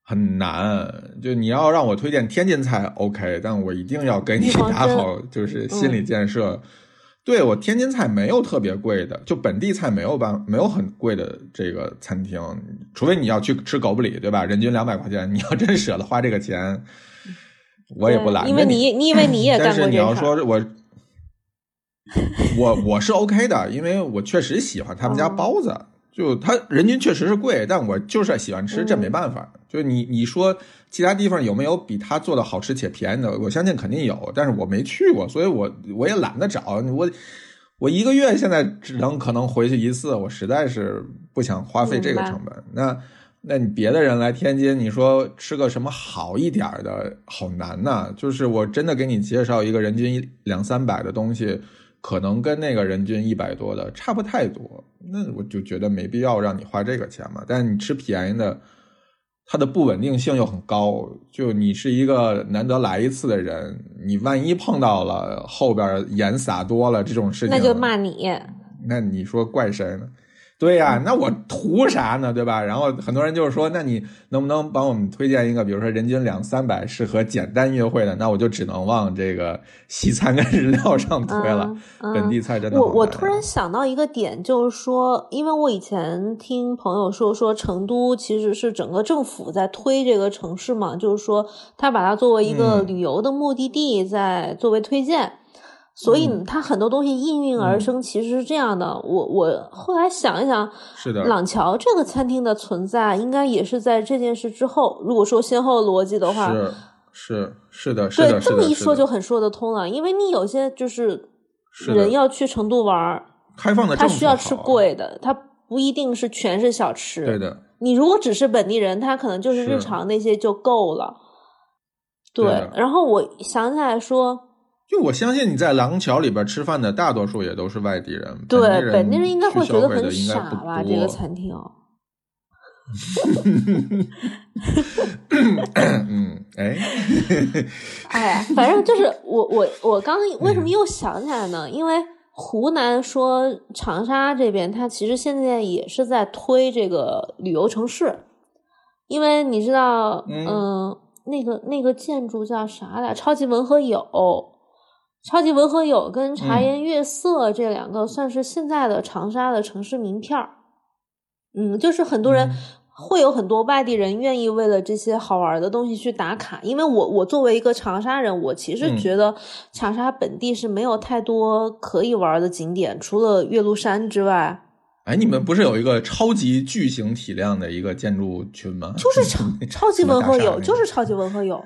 很难。就你要让我推荐天津菜，OK，但我一定要给你打好就是心理建设。对我天津菜没有特别贵的，就本地菜没有办没有很贵的这个餐厅，除非你要去吃狗不理，对吧？人均两百块钱，你要真舍得花这个钱，我也不懒。因为你你以为你也 *laughs* 干过但是你要说我。我我是 OK 的，因为我确实喜欢他们家包子，就他人均确实是贵，但我就是喜欢吃，这没办法。就你你说其他地方有没有比他做的好吃且便宜的？我相信肯定有，但是我没去过，所以我我也懒得找。我我一个月现在只能可能回去一次，我实在是不想花费这个成本。那那你别的人来天津，你说吃个什么好一点的，好难呐。就是我真的给你介绍一个人均两三百的东西。可能跟那个人均一百多的差不太多，那我就觉得没必要让你花这个钱嘛。但是你吃便宜的，它的不稳定性又很高。就你是一个难得来一次的人，你万一碰到了后边盐撒多了这种事情，那就骂你。那你说怪谁呢？对呀，那我图啥呢？对吧？然后很多人就是说，那你能不能帮我们推荐一个，比如说人均两三百，适合简单约会的？那我就只能往这个西餐跟日料上推了。本地菜真的。我我突然想到一个点，就是说，因为我以前听朋友说，说成都其实是整个政府在推这个城市嘛，就是说他把它作为一个旅游的目的地，在作为推荐。所以它很多东西应运而生，其实是这样的。我我后来想一想，是的，朗桥这个餐厅的存在，应该也是在这件事之后。如果说先后逻辑的话，是是是的，对，这么一说就很说得通了。因为你有些就是人要去成都玩，开放的，他需要吃贵的，他不一定是全是小吃。对的，你如果只是本地人，他可能就是日常那些就够了。对，然后我想起来说。就我相信你在廊桥里边吃饭的大多数也都是外地人，对，本地人应该会觉得很傻吧？这个餐厅。*laughs* 嗯，哎，哎，反正就是 *laughs* 我我我刚为什么又想起来呢？因为湖南说长沙这边，它其实现在也是在推这个旅游城市，因为你知道，嗯，那个那个建筑叫啥来？超级文和友。超级文和友跟茶颜悦色这两个算是现在的长沙的城市名片儿，嗯，就是很多人会有很多外地人愿意为了这些好玩的东西去打卡。因为我我作为一个长沙人，我其实觉得长沙本地是没有太多可以玩的景点，除了岳麓山之外。哎，你们不是有一个超级巨型体量的一个建筑群吗？就是 *laughs* 超超级文和友，就是超级文和友。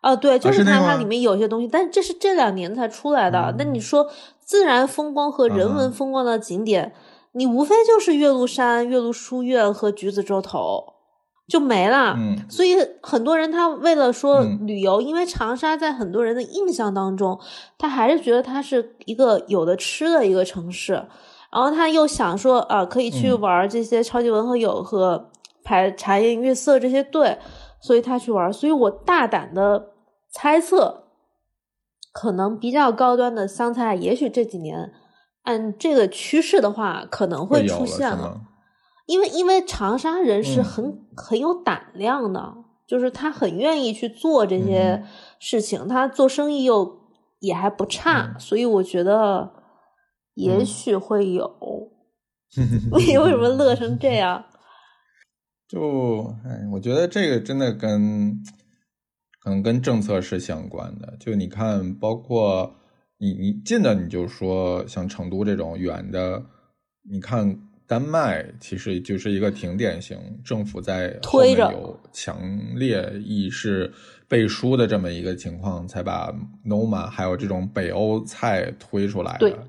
啊，对，就是它，它里面有些东西，但这是这两年才出来的。那你说自然风光和人文风光的景点，你无非就是岳麓山、岳麓书院和橘子洲头就没了。嗯，所以很多人他为了说旅游，因为长沙在很多人的印象当中，他还是觉得它是一个有的吃的一个城市，然后他又想说啊，可以去玩这些超级文和友和排茶颜悦色这些队。所以他去玩，所以我大胆的猜测，可能比较高端的湘菜，也许这几年按这个趋势的话，可能会出现了。因为因为长沙人是很很有胆量的，就是他很愿意去做这些事情，他做生意又也还不差，所以我觉得也许会有。*laughs* *laughs* 你为什么乐成这样？就哎，我觉得这个真的跟可能跟政策是相关的。就你看，包括你你近的，你就说像成都这种远的，你看丹麦其实就是一个挺典型，政府在推着有强烈意识背书的这么一个情况，才把 Noma 还有这种北欧菜推出来的。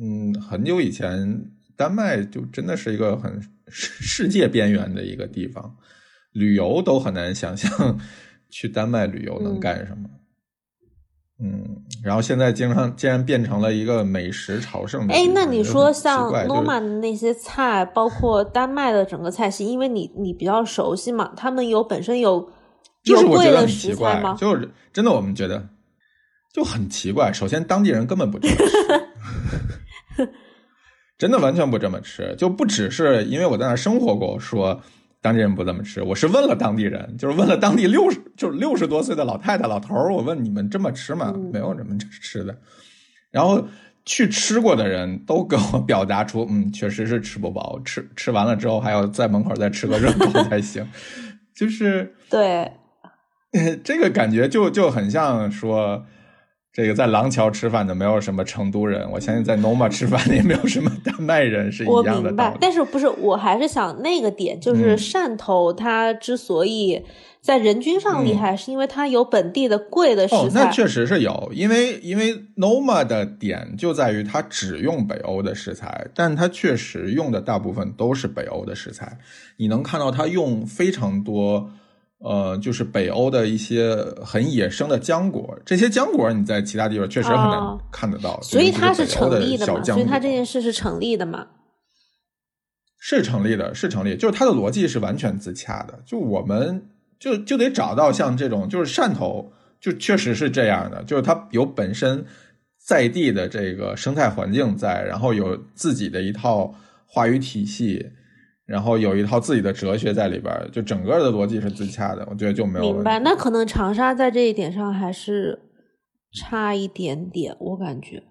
嗯，很久以前，丹麦就真的是一个很。世界边缘的一个地方，旅游都很难想象去丹麦旅游能干什么。嗯，然后现在经常竟然变成了一个美食朝圣。哎，那你说像诺曼的那些菜，包括丹麦的整个菜系，因为你你比较熟悉嘛，他们有本身有有贵的食材吗？就是真的，我们觉得就很奇怪。首先，当地人根本不 *laughs* 吃。真的完全不这么吃，就不只是因为我在那生活过，说当地人不这么吃。我是问了当地人，就是问了当地六十就是六十多岁的老太太、老头儿，我问你们这么吃吗？没有这么吃的。然后去吃过的人都跟我表达出，嗯，确实是吃不饱，吃吃完了之后还要在门口再吃个热狗 *laughs* 才行。就是对，*laughs* 这个感觉就就很像说。这个在廊桥吃饭的没有什么成都人，我相信在 Noma 吃饭的也没有什么丹麦人，是一样的。我明白，但是不是？我还是想那个点，就是汕头它之所以在人均上厉害，是因为它有本地的贵的食材。哦，那确实是有，因为因为 Noma 的点就在于它只用北欧的食材，但它确实用的大部分都是北欧的食材。你能看到它用非常多。呃，就是北欧的一些很野生的浆果，这些浆果你在其他地方确实很难看得到，所以它是成立的嘛？所以它这件事是成立的嘛？是成立的，是成立，就是它的逻辑是完全自洽的。就我们就就得找到像这种，就是汕头，就确实是这样的，就是它有本身在地的这个生态环境在，然后有自己的一套话语体系。然后有一套自己的哲学在里边，就整个的逻辑是自洽的，我觉得就没有。明白，那可能长沙在这一点上还是差一点点，我感觉。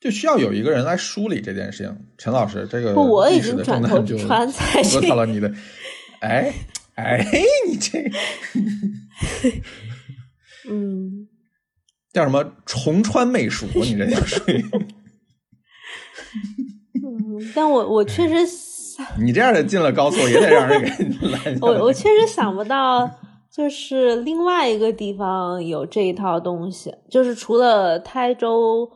就需要有一个人来梳理这件事情，陈老师，这个不，我已经转头川菜说到了你的，*laughs* 哎哎，你这，*laughs* 嗯，*laughs* 叫什么重川媚蜀？你这叫属于。嗯，但我我确实。*laughs* 你这样的进了高速也得让人给拦我我确实想不到，就是另外一个地方有这一套东西，就是除了台州、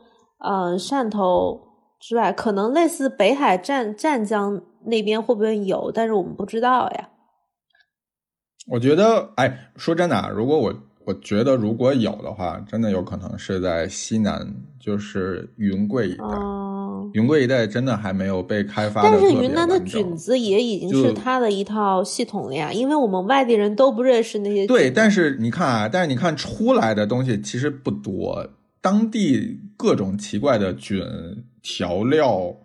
嗯汕头之外，可能类似北海湛湛江那边会不会有？但是我们不知道呀。我觉得，哎，说真的啊，如果我我觉得如果有的话，真的有可能是在西南，就是云贵一带。云贵一带真的还没有被开发。但是云南的菌子也已经是它的一套系统了呀，因为我们外地人都不认识那些。对，但是你看啊，但是你看出来的东西其实不多，当地各种奇怪的菌、调料、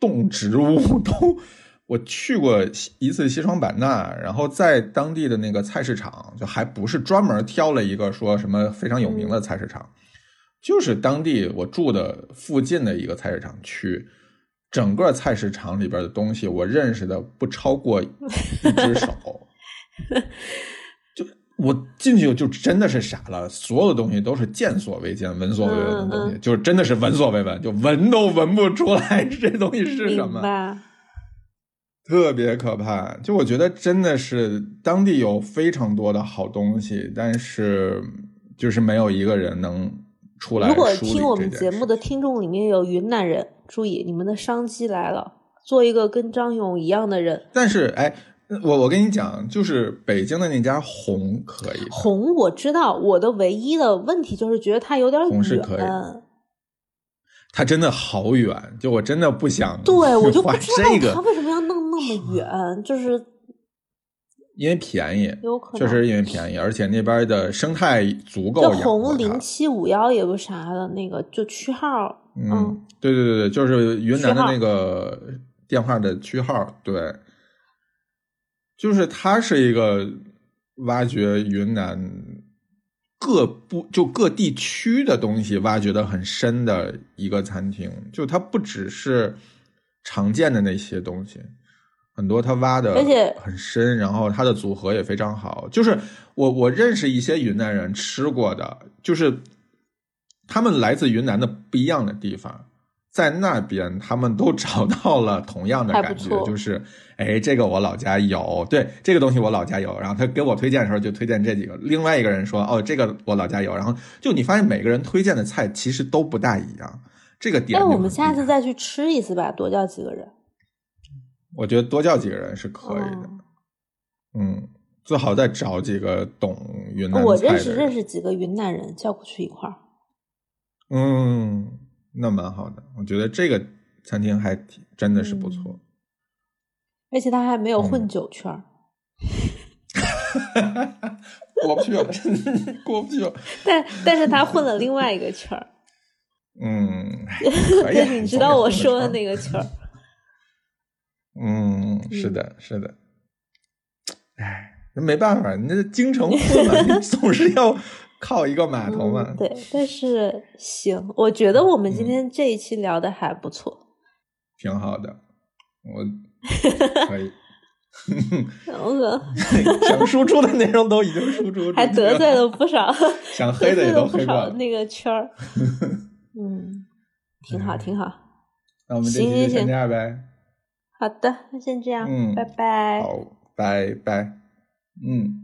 动植物 *laughs* 都。我去过一次西双版纳，然后在当地的那个菜市场，就还不是专门挑了一个说什么非常有名的菜市场，就是当地我住的附近的一个菜市场去，整个菜市场里边的东西，我认识的不超过一只手，*laughs* 就我进去就真的是傻了，所有的东西都是见所未见、闻所未闻的东西，就是真的是闻所未闻，就闻都闻不出来这东西是什么。特别可怕，就我觉得真的是当地有非常多的好东西，但是就是没有一个人能出来。如果听我们节目的听众里面有云南人，注意你们的商机来了，做一个跟张勇一样的人。但是哎，我我跟你讲，就是北京的那家红可以，红我知道，我的唯一的问题就是觉得它有点远。它真的好远，就我真的不想。对，我就不知道它为什么远，就是因为便宜，有可能确实因为便宜，而且那边的生态足够。红零七五幺也不啥的，那个就区号。嗯，对对对对，就是云南的那个电话的区号，对，就是它是一个挖掘云南。各部就各地区的东西挖掘的很深的一个餐厅，就它不只是常见的那些东西，很多他挖的而且很深，然后他的组合也非常好。就是我我认识一些云南人吃过的，就是他们来自云南的不一样的地方。在那边，他们都找到了同样的感觉，就是，哎，这个我老家有，对，这个东西我老家有。然后他给我推荐的时候，就推荐这几个。另外一个人说，哦，这个我老家有。然后就你发现每个人推荐的菜其实都不大一样，这个点。那我们下次再去吃一次吧，多叫几个人。我觉得多叫几个人是可以的，嗯，最好再找几个懂云南菜的。我认识认识几个云南人，叫过去一块儿。嗯。那蛮好的，我觉得这个餐厅还挺真的是不错，而且他还没有混酒圈儿，过不去了，过不去了。*laughs* 但但是他混了另外一个圈儿，嗯，*laughs* 你知道我说的那个圈儿，嗯，是的，是的，哎，那没办法，你这京城混嘛，你 *laughs* 总是要。靠一个码头嘛？对，但是行，我觉得我们今天这一期聊的还不错，挺好的，我 *laughs* 可以。*laughs* 想输出的内容都已经输出，还得罪了不少，想黑的也都黑过那个圈儿。嗯，挺好，挺好。那我们这期就先这样呗。好的，那先这样。嗯，拜拜。好，拜拜。嗯。